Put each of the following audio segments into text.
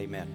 Amen.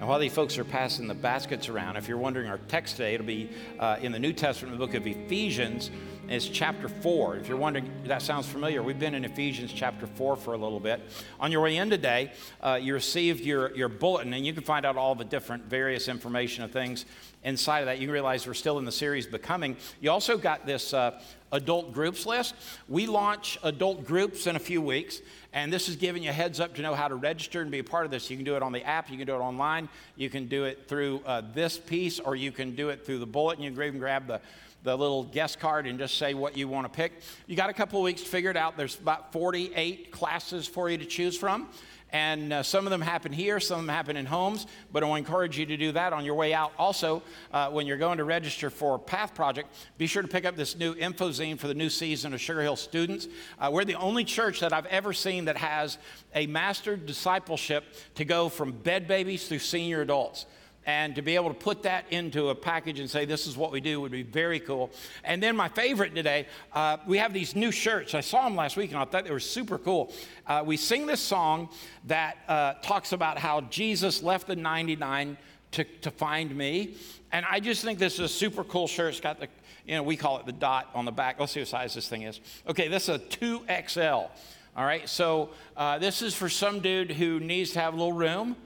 And while these folks are passing the baskets around, if you're wondering our text today, it'll be uh, in the New Testament, the book of Ephesians. It's chapter 4. If you're wondering, that sounds familiar. We've been in Ephesians chapter 4 for a little bit. On your way in today, uh, you received your, your bulletin, and you can find out all the different various information of things inside of that. You realize we're still in the series Becoming. You also got this uh, adult groups list. We launch adult groups in a few weeks, and this is giving you a heads up to know how to register and be a part of this. You can do it on the app, you can do it online, you can do it through uh, this piece, or you can do it through the bulletin. You can even grab the the little guest card and just say what you want to pick. You got a couple of weeks to figure it out. There's about 48 classes for you to choose from. And uh, some of them happen here, some of them happen in homes, but I want to encourage you to do that on your way out. Also, uh, when you're going to register for Path Project, be sure to pick up this new info zine for the new season of Sugar Hill students. Uh, we're the only church that I've ever seen that has a master discipleship to go from bed babies through senior adults and to be able to put that into a package and say this is what we do would be very cool. And then my favorite today uh, we have these new shirts. I saw them last week and i thought they were super cool. Uh, we sing this song that uh, talks about how jesus left the 99 to, to find me. And i just think this is a super cool shirt. It's got the you know we call it the dot on the back. Let's see what size this thing is. Okay this is a 2xl all right? So uh, this is for some dude who needs to have a little room.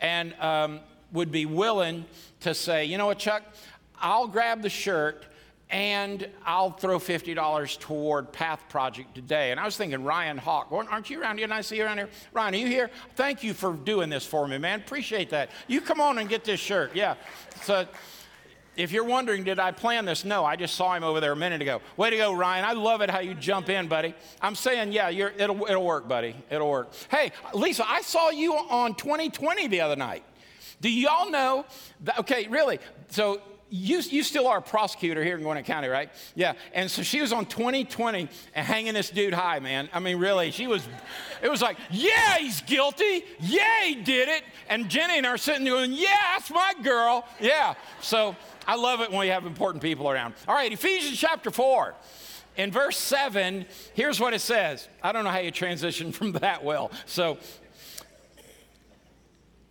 And um, would be willing to say, you know what, Chuck, I'll grab the shirt and I'll throw $50 toward Path Project today. And I was thinking, Ryan Hawk, aren't you around here? And I see you around here. Ryan, are you here? Thank you for doing this for me, man. Appreciate that. You come on and get this shirt. Yeah. So if you're wondering, did I plan this? No, I just saw him over there a minute ago. Way to go, Ryan. I love it how you jump in, buddy. I'm saying, yeah, it'll, it'll work, buddy. It'll work. Hey, Lisa, I saw you on 2020 the other night. Do y'all know? That, okay, really. So you, you still are a prosecutor here in Gwinnett County, right? Yeah. And so she was on 2020 and hanging this dude high, man. I mean, really, she was, it was like, yeah, he's guilty. Yeah, he did it. And Jenny and I are sitting there going, yeah, that's my girl. Yeah. So I love it when we have important people around. All right, Ephesians chapter 4. In verse 7, here's what it says. I don't know how you transition from that well. So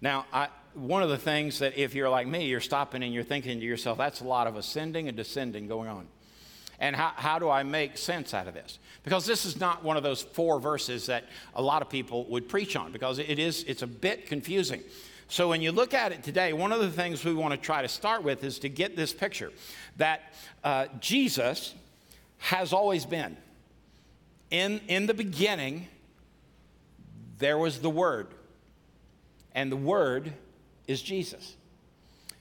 Now, I, one of the things that if you're like me, you're stopping and you're thinking to yourself, that's a lot of ascending and descending going on. And how, how do I make sense out of this? Because this is not one of those four verses that a lot of people would preach on, because it is, it's a bit confusing. So when you look at it today, one of the things we want to try to start with is to get this picture that uh, Jesus has always been. In, in the beginning, there was the Word and the Word is Jesus.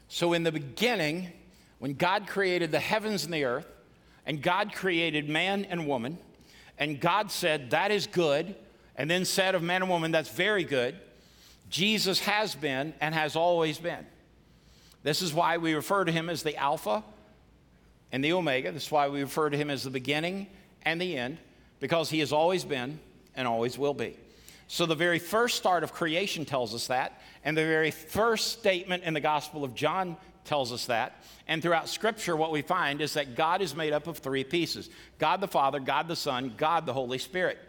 So, in the beginning, when God created the heavens and the earth, and God created man and woman, and God said, That is good, and then said of man and woman, That's very good, Jesus has been and has always been. This is why we refer to him as the Alpha and the Omega. This is why we refer to him as the beginning and the end, because he has always been and always will be. So, the very first start of creation tells us that, and the very first statement in the Gospel of John tells us that. And throughout Scripture, what we find is that God is made up of three pieces God the Father, God the Son, God the Holy Spirit.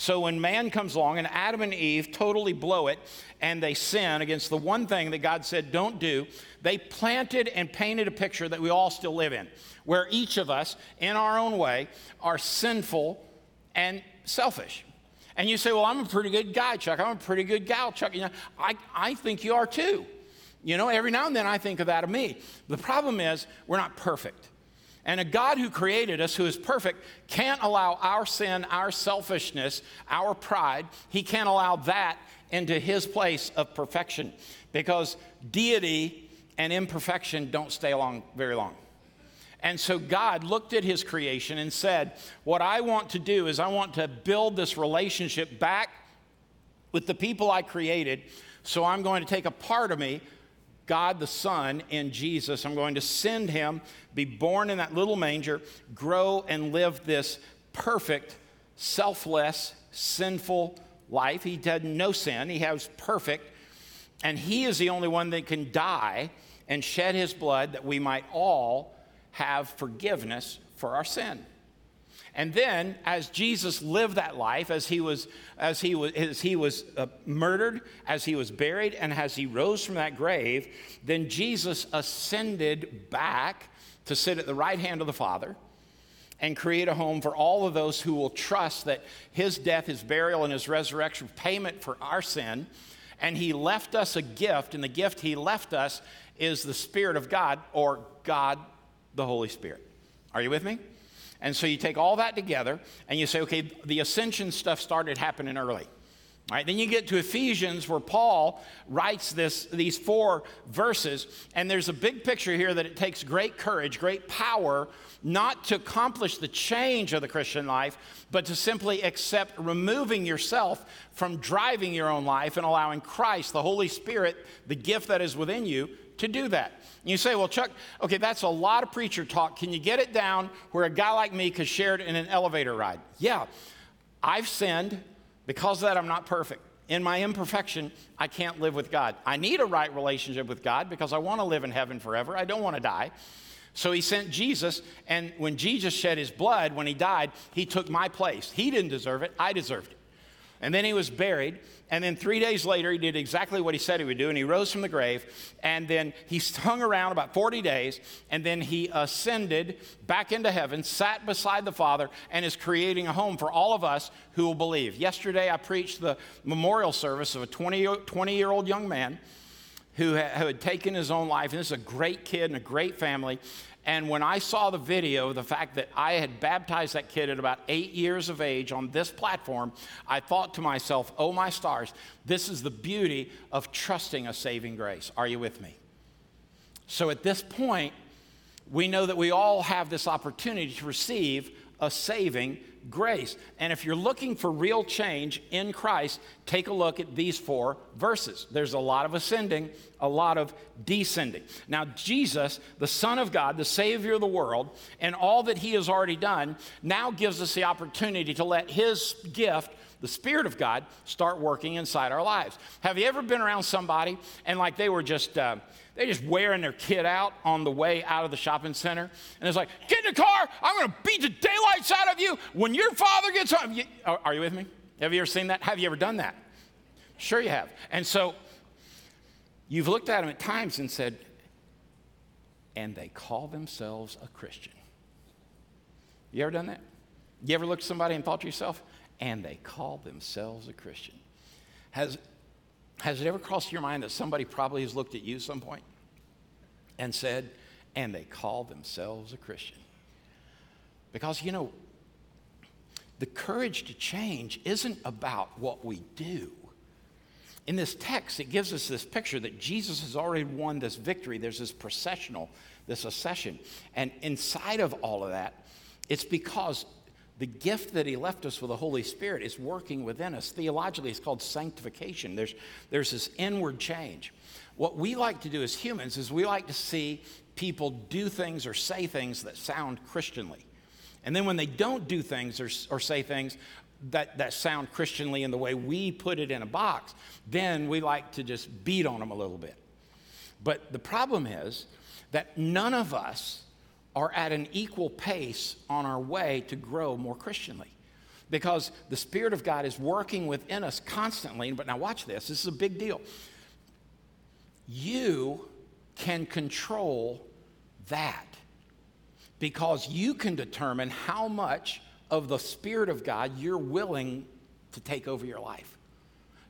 So when man comes along and Adam and Eve totally blow it and they sin against the one thing that God said don't do, they planted and painted a picture that we all still live in, where each of us, in our own way, are sinful and selfish. And you say, Well, I'm a pretty good guy, Chuck. I'm a pretty good gal, Chuck. You know, I, I think you are too. You know, every now and then I think of that of me. The problem is, we're not perfect. And a God who created us, who is perfect, can't allow our sin, our selfishness, our pride, He can't allow that into His place of perfection because deity and imperfection don't stay along very long. And so God looked at his creation and said, What I want to do is I want to build this relationship back with the people I created So I'm going to take a part of me, God the Son, in Jesus. I'm going to send him, be born in that little manger, grow and live this perfect, selfless, sinful life. He had no sin, he has perfect. And he is the only one that can die and shed his blood that we might all have forgiveness for our sin. And then, as Jesus lived that life, as he was, as he was, as he was uh, murdered, as he was buried, and as he rose from that grave, then Jesus ascended back to sit at the right hand of the Father and create a home for all of those who will trust that his death, his burial, and his resurrection payment for our sin. And he left us a gift, and the gift he left us is the Spirit of God, or God the Holy Spirit. Are you with me? And so you take all that together and you say, okay, the ascension stuff started happening early. All right, then you get to Ephesians where Paul writes this, these four verses, and there's a big picture here that it takes great courage, great power, not to accomplish the change of the Christian life, but to simply accept removing yourself from driving your own life and allowing Christ, the Holy Spirit, the gift that is within you, to do that. You say, well, Chuck, okay, that's a lot of preacher talk. Can you get it down where a guy like me could share it in an elevator ride? Yeah, I've sinned. Because of that, I'm not perfect. In my imperfection, I can't live with God. I need a right relationship with God because I want to live in heaven forever. I don't want to die. So he sent Jesus, and when Jesus shed his blood, when he died, he took my place. He didn't deserve it, I deserved it. And then he was buried. And then three days later, he did exactly what he said he would do. And he rose from the grave. And then he hung around about 40 days. And then he ascended back into heaven, sat beside the Father, and is creating a home for all of us who will believe. Yesterday, I preached the memorial service of a 20, 20 year old young man who had taken his own life. And this is a great kid and a great family. And when I saw the video, the fact that I had baptized that kid at about eight years of age on this platform, I thought to myself, oh my stars, this is the beauty of trusting a saving grace. Are you with me? So at this point, we know that we all have this opportunity to receive a saving grace. And if you're looking for real change in Christ, take a look at these four verses. There's a lot of ascending, a lot of descending. Now, Jesus, the Son of God, the Savior of the world, and all that He has already done, now gives us the opportunity to let His gift the Spirit of God start working inside our lives. Have you ever been around somebody and like they were just uh, they just wearing their kid out on the way out of the shopping center. And it's like, get in the car. I'm to beat the daylights out of you when your father gets home. You, are, are you with me? Have you ever seen that? Have you ever done that? Sure, you have. And so you've looked at them at times and said, and they call themselves a Christian. You ever done that? You ever looked at somebody and thought to yourself, and they call themselves a Christian? Has, has it ever crossed your mind that somebody probably has looked at you some point and said, and they call themselves a Christian? Because, you know, the courage to change isn't about what we do. In this text, it gives us this picture that Jesus has already won this victory. There's this processional, this ascension. And inside of all of that, it's because the gift that he left us with the Holy Spirit is working within us. Theologically, it's called sanctification. There's, there's this inward change. What we like to do as humans is we like to see people do things or say things that sound Christianly. And then when they don't do things or, or say things that, that sound Christianly in the way we put it in a box, then we like to just beat on them a little bit. But the problem is that none of us are at an equal pace on our way to grow more Christianly. Because the Spirit of God is working within us constantly. But now, watch this this is a big deal. You can control that because you can determine how much of the Spirit of God you're willing to take over your life.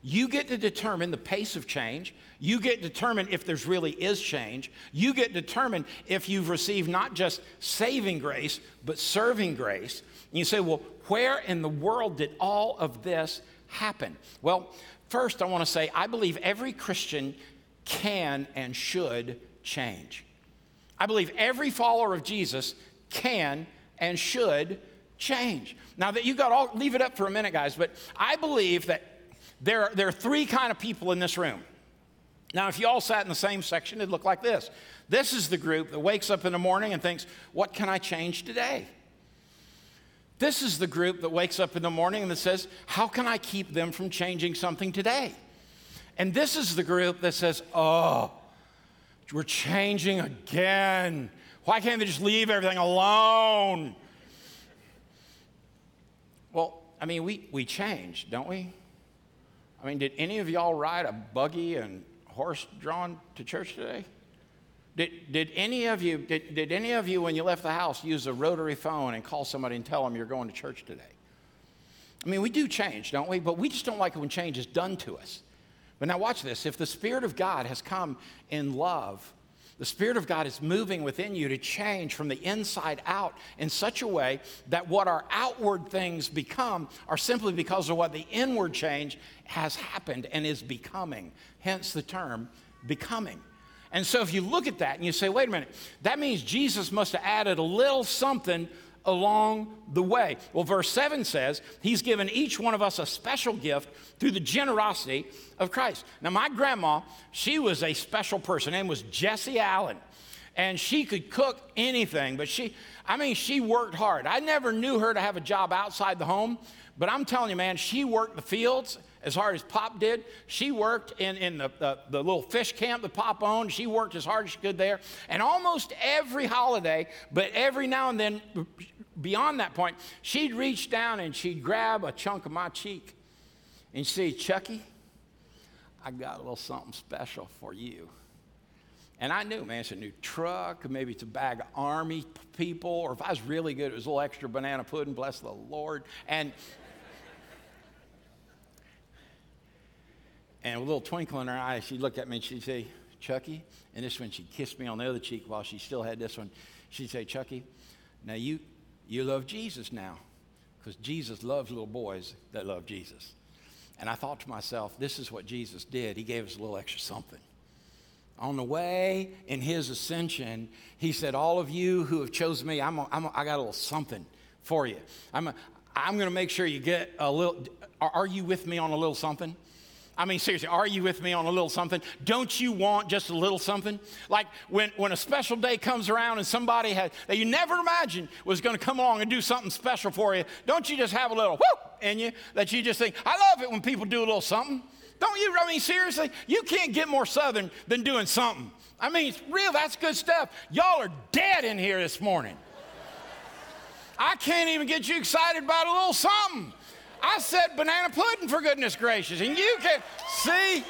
You get to determine the pace of change. You get to determine if there's really is change. You get to determine if you've received not just saving grace, but serving grace. And you say, well, where in the world did all of this happen? Well, first, I want to say I believe every Christian can and should change. I believe every follower of Jesus can and should change. Now that you got all, leave it up for a minute, guys, but I believe that there are, there are three kind of people in this room. Now, if you all sat in the same section, it'd look like this. This is the group that wakes up in the morning and thinks, What can I change today? This is the group that wakes up in the morning and that says, How can I keep them from changing something today? And this is the group that says, Oh, we're changing again. Why can't they just leave everything alone? Well, I mean, we, we change, don't we? I mean, did any of y'all ride a buggy and horse drawn to church today? Did, did any of you, did, did any of you, when you left the house, use a rotary phone and call somebody and tell them you're going to church today? I mean, we do change, don't we? But we just don't like it when change is done to us. But now watch this. If the Spirit of God has come in love, the Spirit of God is moving within you to change from the inside out in such a way that what our outward things become are simply because of what the inward change has happened and is becoming. Hence the term becoming. And so if you look at that and you say, wait a minute, that means Jesus must have added a little something along the way. Well, verse 7 says, He's given each one of us a special gift through the generosity of Christ. Now, my grandma, she was a special person. Her name was Jessie Allen. And she could cook anything, but she, I mean, she worked hard. I never knew her to have a job outside the home, but I'm telling you, man, she worked the fields as hard as Pop did. She worked in, in the, the, the, little fish camp that Pop owned. She worked as hard as she could there. And almost every holiday, but every now and then, beyond that point, she'd reach down and she'd grab a chunk of my cheek and she'd say, Chucky, I got a little something special for you. And I knew, man, it's a new truck, maybe it's a bag of army people, or if I was really good, it was a little extra banana pudding, bless the Lord. And And a little twinkle in her eye, she'd look at me and she'd say, Chucky, and this one she'd kiss me on the other cheek while she still had this one. She'd say, Chucky, now you, you love Jesus now, because Jesus loves little boys that love Jesus. And I thought to myself, this is what Jesus did. He gave us a little extra something. On the way in his ascension, he said, All of you who have chosen me, I'm, a, I'm a, I got a little something for you. I'm, I'm going to make sure you get a little. Are you with me on a little something? I mean, seriously, are you with me on a little something? Don't you want just a little something? Like when, when a special day comes around and somebody has, that you never imagined was going to come along and do something special for you, don't you just have a little whoop in you that you just think, I love it when people do a little something? Don't you? I mean, seriously, you can't get more southern than doing something. I mean, it's real, that's good stuff. Y'all are dead in here this morning. I can't even get you excited about a little something. I said banana pudding for goodness gracious. And you can see.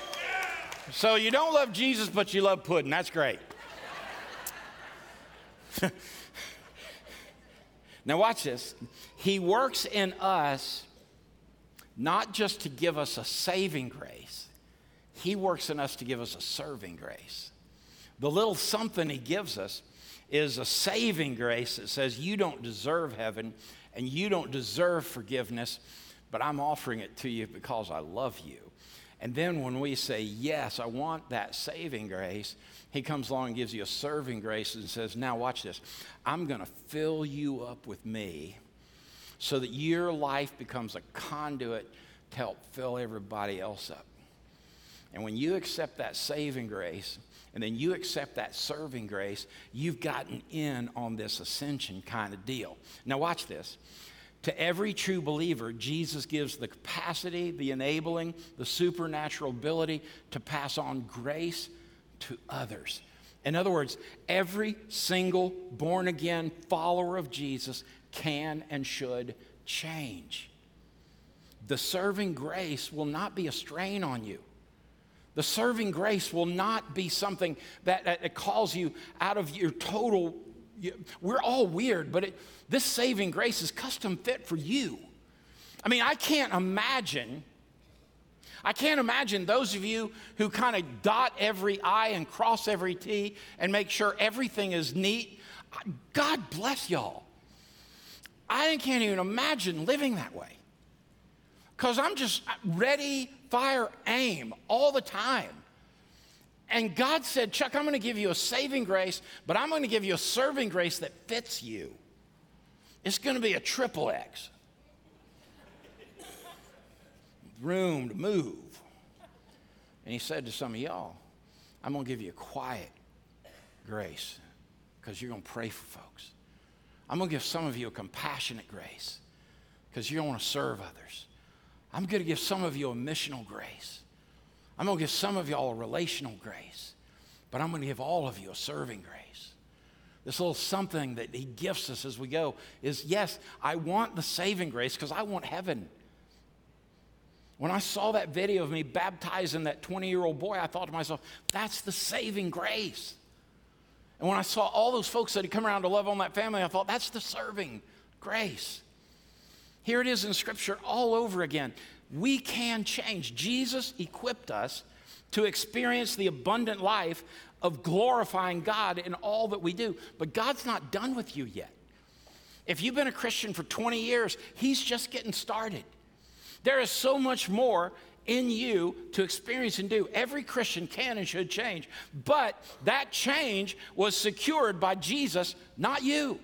So you don't love Jesus, but you love pudding. That's great. now, watch this. He works in us not just to give us a saving grace, He works in us to give us a serving grace. The little something He gives us is a saving grace that says you don't deserve heaven and you don't deserve forgiveness but I'm offering it to you because I love you. And then when we say, Yes, I want that saving grace, he comes along and gives you a serving grace and says, Now watch this. I'm going to fill you up with me so that your life becomes a conduit to help fill everybody else up. And when you accept that saving grace, and then you accept that serving grace, you've gotten in on this ascension kind of deal. Now, watch this. To every true believer, Jesus gives the capacity, the enabling, the supernatural ability to pass on grace to others. In other words, every single born again follower of Jesus can and should change. The serving grace will not be a strain on you. The serving grace will not be something that, that calls you out of your total we're all weird, but it, this saving grace is custom fit for you. I mean, I can't imagine. I can't imagine those of you who kind of dot every I and cross every T and make sure everything is neat. God bless y'all. I can't even imagine living that way. Because I'm just ready, fire, aim all the time. And God said, Chuck, I'm going to give you a saving grace, but I'm going to give you a serving grace that fits you. It's going to be a triple X. Room to move. And he said to some of y'all, I'm going to give you a quiet grace because you're going to pray for folks. I'm going to give some of you a compassionate grace because you want to serve others. I'm going to give some of you a missional grace. I'm going to give some of y'all a relational grace, but I'm going to give all of you a serving grace. This little something that He gifts us as we go is yes, I want the saving grace because I want heaven. When I saw that video of me baptizing that 20 year old boy, I thought to myself, that's the saving grace. And when I saw all those folks that had come around to love on that family, I thought, that's the serving grace. Here it is in Scripture all over again. We can change. Jesus equipped us to experience the abundant life of glorifying God in all that we do. But God's not done with you yet. If you've been a Christian for 20 years, He's just getting started. There is so much more in you to experience and do. Every Christian can and should change, but that change was secured by Jesus, not you.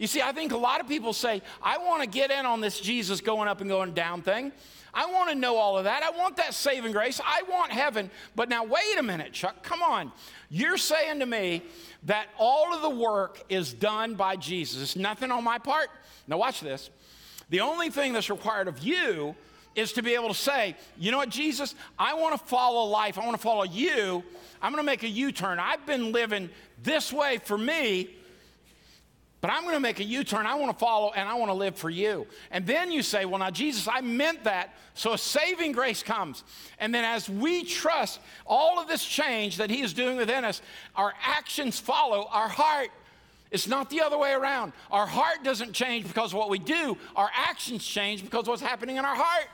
You see, I think a lot of people say, I want to get in on this Jesus going up and going down thing. I want to know all of that. I want that saving grace. I want heaven. But now, wait a minute, Chuck. Come on. You're saying to me that all of the work is done by Jesus. It's nothing on my part. Now, watch this. The only thing that's required of you is to be able to say, you know what, Jesus, I want to follow life. I want to follow you. I'm going to make a U turn. I've been living this way for me, but I'm going to make a U turn. I want to follow and I want to live for you. And then you say, well, now, Jesus, I meant that. So a saving grace comes. And then as we trust all of this change that He is doing within us, our actions follow our heart. It's not the other way around. Our heart doesn't change because of what we do, our actions change because what's happening in our heart.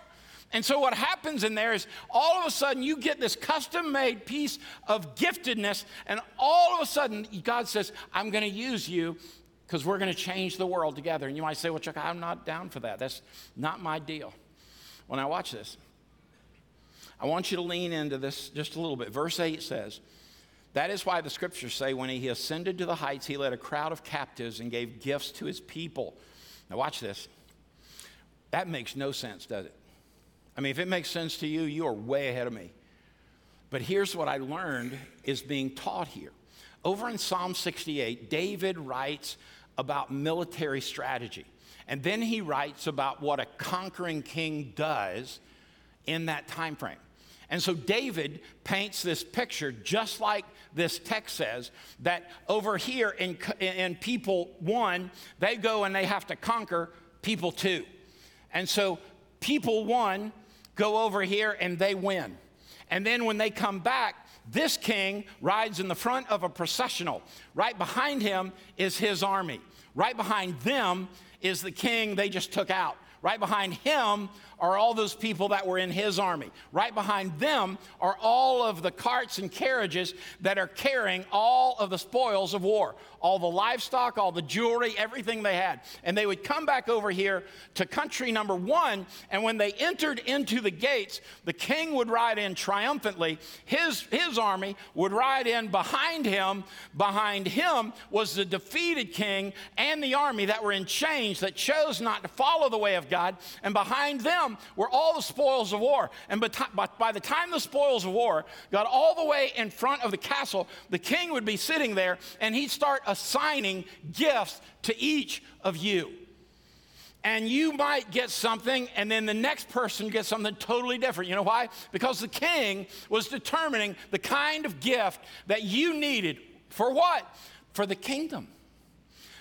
And so, what happens in there is all of a sudden you get this custom made piece of giftedness, and all of a sudden God says, I'm going to use you because we're going to change the world together. And you might say, Well, Chuck, I'm not down for that. That's not my deal. When I watch this. I want you to lean into this just a little bit. Verse 8 says, That is why the scriptures say, when he ascended to the heights, he led a crowd of captives and gave gifts to his people. Now, watch this. That makes no sense, does it? I mean, if it makes sense to you, you are way ahead of me. But here's what I learned is being taught here. Over in Psalm 68, David writes about military strategy. And then he writes about what a conquering king does in that time frame. And so David paints this picture just like this text says that over here in, in people one, they go and they have to conquer people two. And so people one go over here and they win. And then when they come back, this king rides in the front of a processional. Right behind him is his army. Right behind them is the king they just took out. Right behind him are all those people that were in his army. Right behind them are all of the carts and carriages that are carrying all of the spoils of war all the livestock, all the jewelry, everything they had. And they would come back over here to country number one. And when they entered into the gates, the king would ride in triumphantly. His, his army would ride in behind him. Behind him was the defeated king and the army that were in chains that chose not to follow the way of God. And behind them were all the spoils of war. And by the time the spoils of war got all the way in front of the castle, the king would be sitting there and he'd start assigning gifts to each of you. And you might get something, and then the next person gets something totally different. You know why? Because the king was determining the kind of gift that you needed. For what? For the kingdom.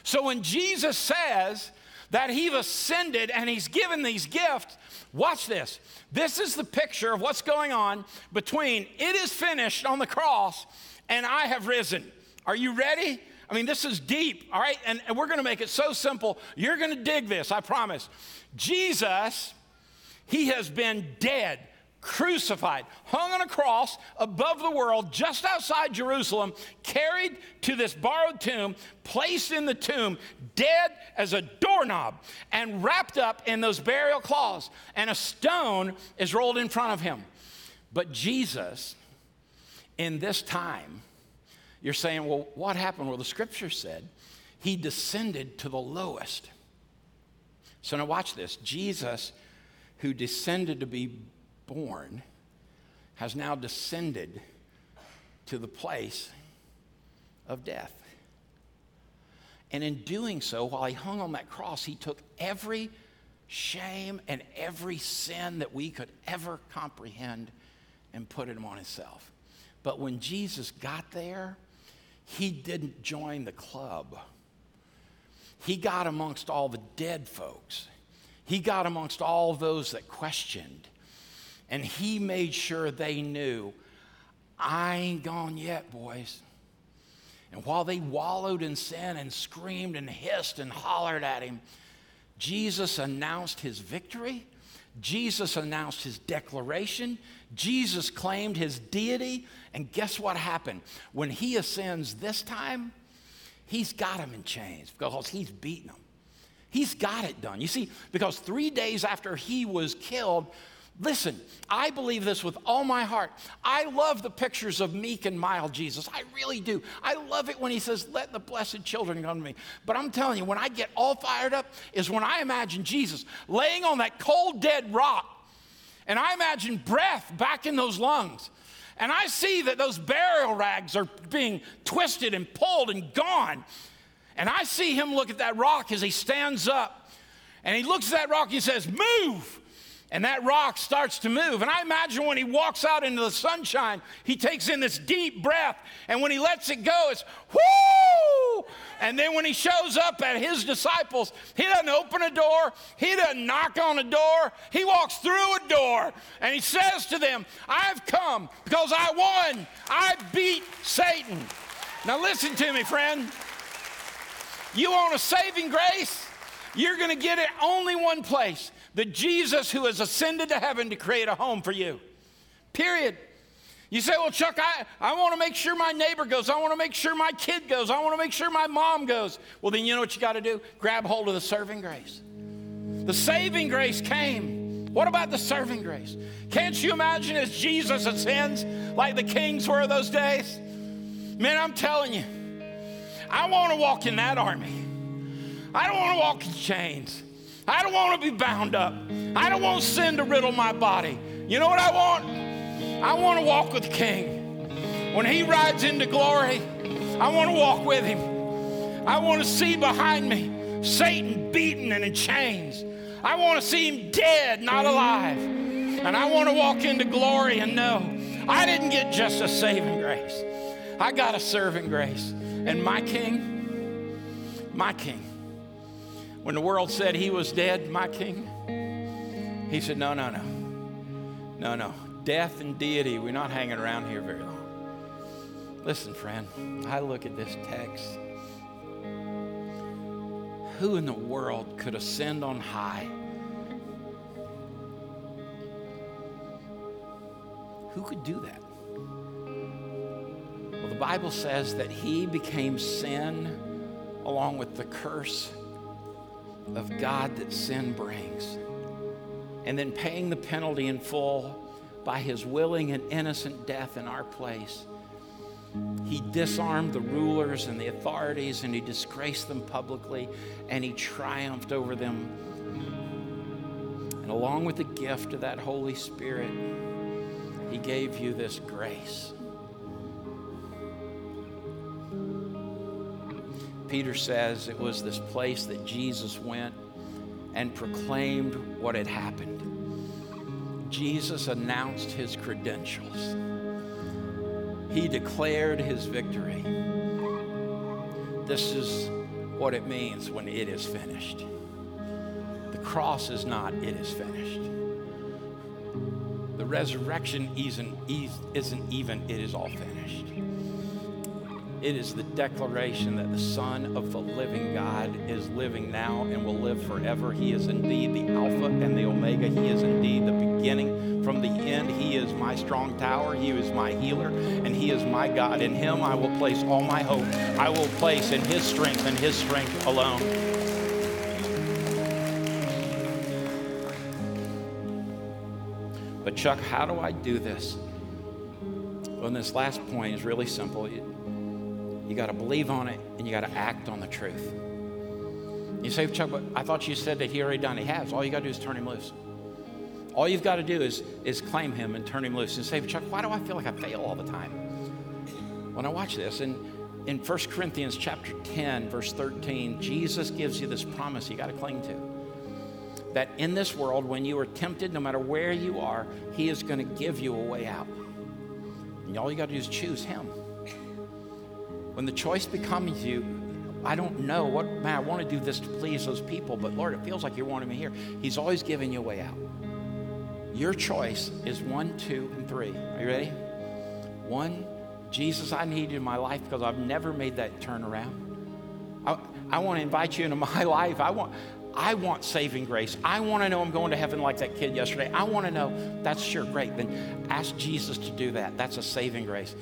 So when Jesus says that he's ascended and he's given these gifts, watch this. This is the picture of what's going on between it is finished on the cross and I have risen. Are you ready? I mean, this is deep, all right? And, and we're to make it so simple. You're to dig this, I promise. Jesus, he has been dead, crucified, hung on a cross above the world, just outside Jerusalem, carried to this borrowed tomb, placed in the tomb, dead as a doorknob, and wrapped up in those burial cloths. And a stone is rolled in front of him. But Jesus, in this time, you're saying, well, what happened? Well, the scripture said he descended to the lowest. So now watch this. Jesus, who descended to be born, has now descended to the place of death. And in doing so, while he hung on that cross, he took every shame and every sin that we could ever comprehend and put it on himself. But when Jesus got there, he didn't join the club. He got amongst all the dead folks. He got amongst all those that questioned. And he made sure they knew, I ain't gone yet, boys. And while they wallowed in sin and screamed and hissed and hollered at him, Jesus announced his victory. Jesus announced his declaration. Jesus claimed his deity. And guess what happened? When he ascends this time, he's got him in chains because he's beaten them. He's got it done. You see, because three days after he was killed, Listen, I believe this with all my heart. I love the pictures of meek and mild Jesus. I really do. I love it when he says, Let the blessed children come to me. But I'm telling you, when I get all fired up, is when I imagine Jesus laying on that cold, dead rock, and I imagine breath back in those lungs. And I see that those burial rags are being twisted and pulled and gone. And I see him look at that rock as he stands up. And he looks at that rock and he says, Move and that rock starts to move. And I imagine when he walks out into the sunshine, he takes in this deep breath, and when he lets it go, it's whoo! And then when he shows up at his disciples, he doesn't open a door, he doesn't knock on a door, he walks through a door, and he says to them, I've come because I won, I beat Satan. Now listen to me, friend. You want a saving grace? You're going to get it only one place the Jesus who has ascended to heaven to create a home for you. Period. You say, well, Chuck, I, I want to make sure my neighbor goes. I want to make sure my kid goes. I want to make sure my mom goes. Well, then you know what you got to do? Grab hold of the serving grace. The saving grace came. What about the serving grace? Can't you imagine as Jesus ascends like the kings were those days? Man, I'm telling you, I want to walk in that army. I don't want to walk in chains. I don't want to be bound up. I don't want sin to riddle my body. You know what I want? I want to walk with the King. When he rides into glory, I want to walk with him. I want to see behind me Satan beaten and in chains. I want to see him dead, not alive. And I want to walk into glory and know I didn't get just a saving grace, I got a serving grace. And my King, my King, when the world said he was dead, my king, he said, No, no, no. No, no. Death and deity, we're not hanging around here very long. Listen, friend, I look at this text. Who in the world could ascend on high? Who could do that? Well, the Bible says that he became sin along with the curse of God that sin brings, and then paying the penalty in full by his willing and innocent death in our place. He disarmed the rulers and the authorities and he disgraced them publicly and he triumphed over them. And along with the gift of that Holy Spirit, he gave you this grace. Peter says it was this place that Jesus went and proclaimed what had happened. Jesus announced his credentials. He declared his victory. This is what it means when it is finished. The cross is not, it is finished. The resurrection isn't, isn't even, it is all finished. It is the declaration that the Son of the living God is living now and will live forever. He is indeed the Alpha and the Omega. He is indeed the beginning from the end. He is my strong tower. He is my healer, and He is my God. In Him I will place all my hope. I will place in His strength and His strength alone. But, Chuck, how do I do this? Well, this last point is really simple. You got to believe on it and you got to act on the truth. You say, Chuck, but I thought you said that he already done. He has. All you got to do is turn him loose. All you've got to do is, is claim him and turn him loose and say, Chuck, why do I feel like I fail all the time? When I watch this, and in 1 Corinthians chapter 10, verse 13, Jesus gives you this promise you got to cling to. That in this world, when you are tempted, no matter where you are, He is going to give you a way out. And all you got to do is choose Him. When the choice becomes you, I don't know what, man, I want to do this to please those people, but Lord, it feels like you're wanting me here. He's always giving you a way out. Your choice is one, two, and three. Are you ready? One, Jesus, I need you in my life because I've never made that turnaround. I, I want to invite you into my life. I want, I want saving grace. I want to know I'm going to heaven like that kid yesterday. I want to know that's sure great. Then ask Jesus to do that. That's a saving grace.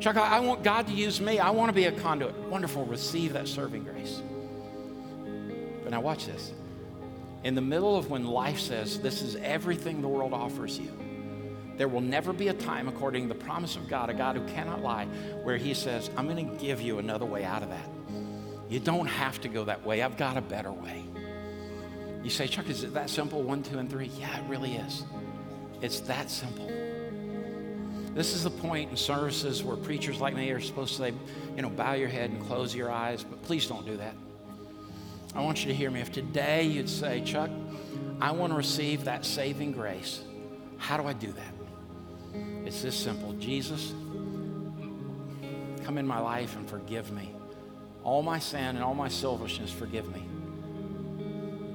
Chuck, I want God to use me. I want to be a conduit. Wonderful. Receive that serving grace. But now watch this. In the middle of when life says, This is everything the world offers you, there will never be a time, according to the promise of God, a God who cannot lie, where He says, I'm going to give you another way out of that. You don't have to go that way. I've got a better way. You say, Chuck, is it that simple? One, two, and three? Yeah, it really is. It's that simple. This is the point in services where preachers like me are supposed to say, you know, bow your head and close your eyes, but please don't do that. I want you to hear me. If today you'd say, Chuck, I want to receive that saving grace, how do I do that? It's this simple Jesus, come in my life and forgive me. All my sin and all my selfishness, forgive me.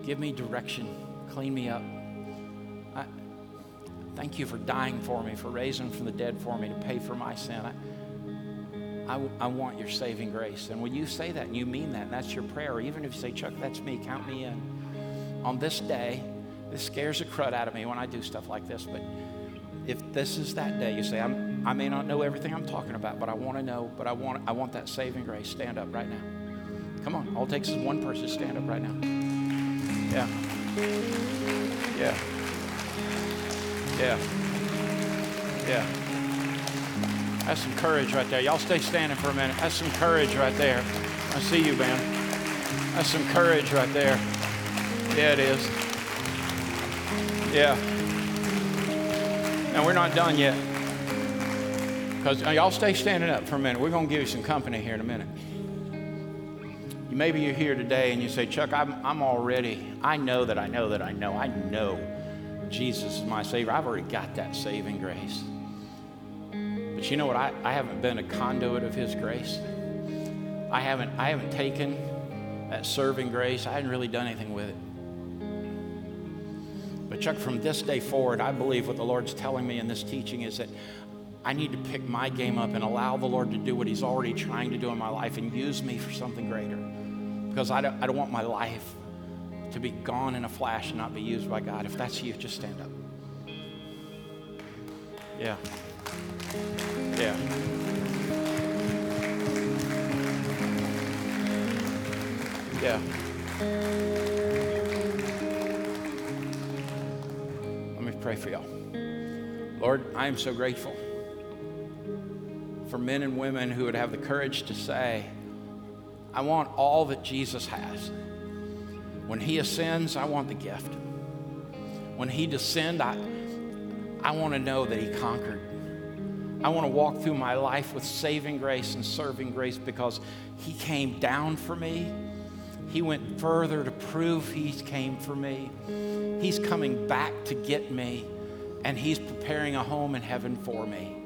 Give me direction, clean me up. Thank you for dying for me, for raising from the dead for me to pay for my sin. I, I, I, want your saving grace. And when you say that and you mean that, and that's your prayer, even if you say, Chuck, that's me, count me in. On this day, this scares the crud out of me when I do stuff like this, but if this is that day, you say, I'm, I may not know everything I'm talking about, but I want to know, but I want, I want that saving grace. Stand up right now. Come on. All it takes is one person to stand up right now. Yeah. Yeah. Yeah. Yeah. That's some courage right there. Y'all stay standing for a minute. That's some courage right there. I see you, man. That's some courage right there. Yeah, it is. Yeah. Now, we're not done yet. Because uh, y'all stay standing up for a minute. We're going to give you some company here in a minute. Maybe you're here today and you say, Chuck, I'm, I'm already, I know that I know that I know, I know Jesus is my Savior. I've already got that saving grace. But you know what? I, I haven't been a conduit of His grace. I haven't, I haven't taken that serving grace. I hadn't really done anything with it. But, Chuck, from this day forward, I believe what the Lord's telling me in this teaching is that I need to pick my game up and allow the Lord to do what He's already trying to do in my life and use me for something greater. Because I don't, I don't want my life to be gone in a flash and not be used by God. If that's you, just stand up. Yeah. Yeah. Yeah. Let me pray for y'all. Lord, I am so grateful for men and women who would have the courage to say, I want all that Jesus has. When he ascends, I want the gift. When he descends, I, I want to know that he conquered. I want to walk through my life with saving grace and serving grace because He came down for me. He went further to prove He came for me. He's coming back to get me, and He's preparing a home in heaven for me.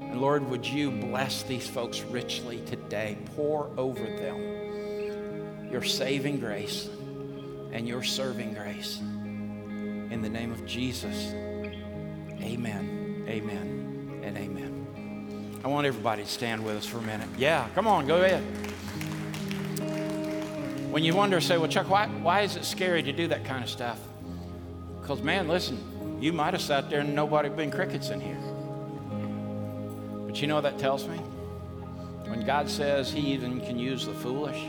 And Lord, would you bless these folks richly today? Pour over them your saving grace and your serving grace. In the name of Jesus, amen. Amen and amen. I want everybody to stand with us for a minute. Yeah, come on, go ahead. When you wonder, say, well, Chuck, why, why is it scary to do that kind of stuff? Because, man, listen, you might have sat there and nobody been crickets in here. But you know what that tells me? When God says He even can use the foolish,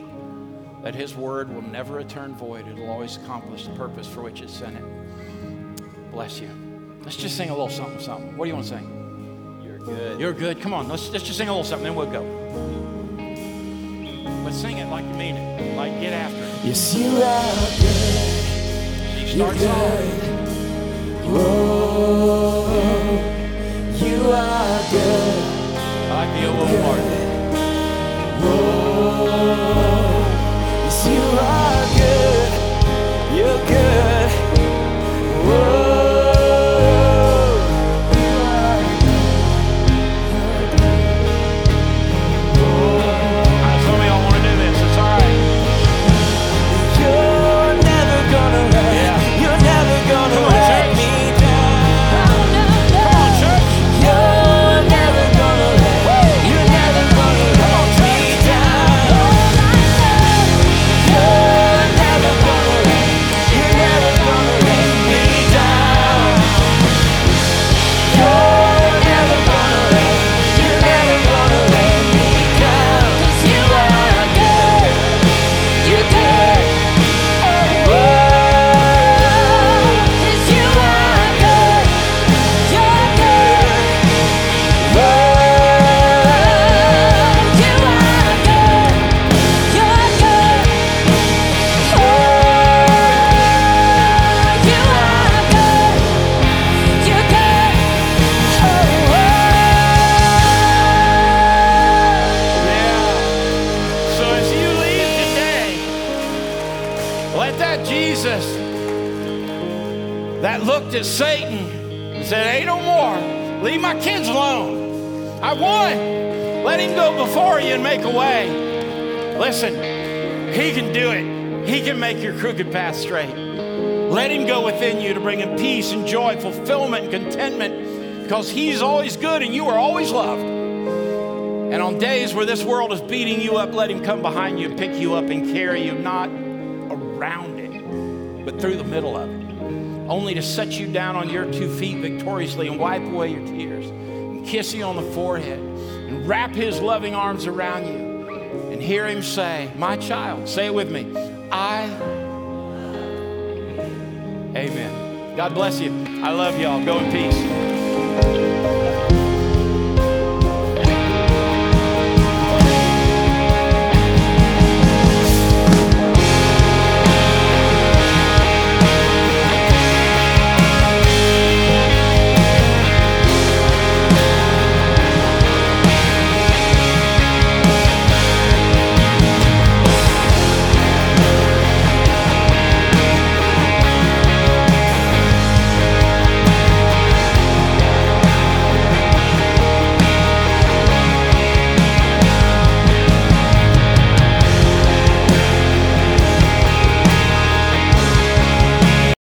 that His word will never return void. It'll always accomplish the purpose for which it sent it. Bless you. Let's just sing a little something, something. What do you want to sing? You're good. You're good. Come on, let's, let's just sing a little something, then we'll go. Let's sing it like you mean it. Like, get after it. Yes, you are good. She starts off. Oh, you are good. I like the old part. Straight. Let him go within you to bring him peace and joy, fulfillment and contentment because he's always good and you are always loved. And on days where this world is beating you up, let him come behind you and pick you up and carry you, not around it, but through the middle of it. Only to set you down on your two feet victoriously and wipe away your tears and kiss you on the forehead and wrap his loving arms around you and hear him say, My child, say it with me, I. Amen. God bless you. I love y'all. Go in peace.